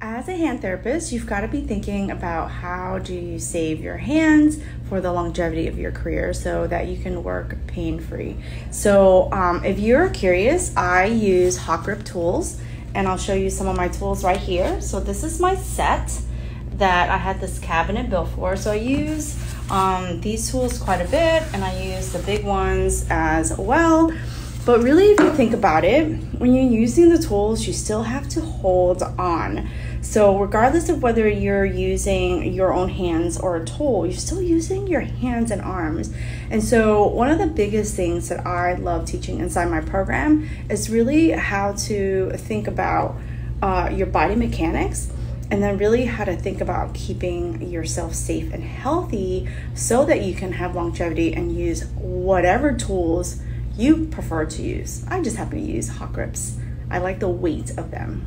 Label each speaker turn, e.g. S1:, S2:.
S1: As a hand therapist, you've got to be thinking about how do you save your hands for the longevity of your career so that you can work pain free. So, um, if you're curious, I use Hawkgrip tools and I'll show you some of my tools right here. So, this is my set that I had this cabinet built for. So, I use um, these tools quite a bit and I use the big ones as well. But really, if you think about it, when you're using the tools, you still have to hold on. So, regardless of whether you're using your own hands or a tool, you're still using your hands and arms. And so, one of the biggest things that I love teaching inside my program is really how to think about uh, your body mechanics and then really how to think about keeping yourself safe and healthy so that you can have longevity and use whatever tools you prefer to use. I just happen to use Hawkgrips. I like the weight of them.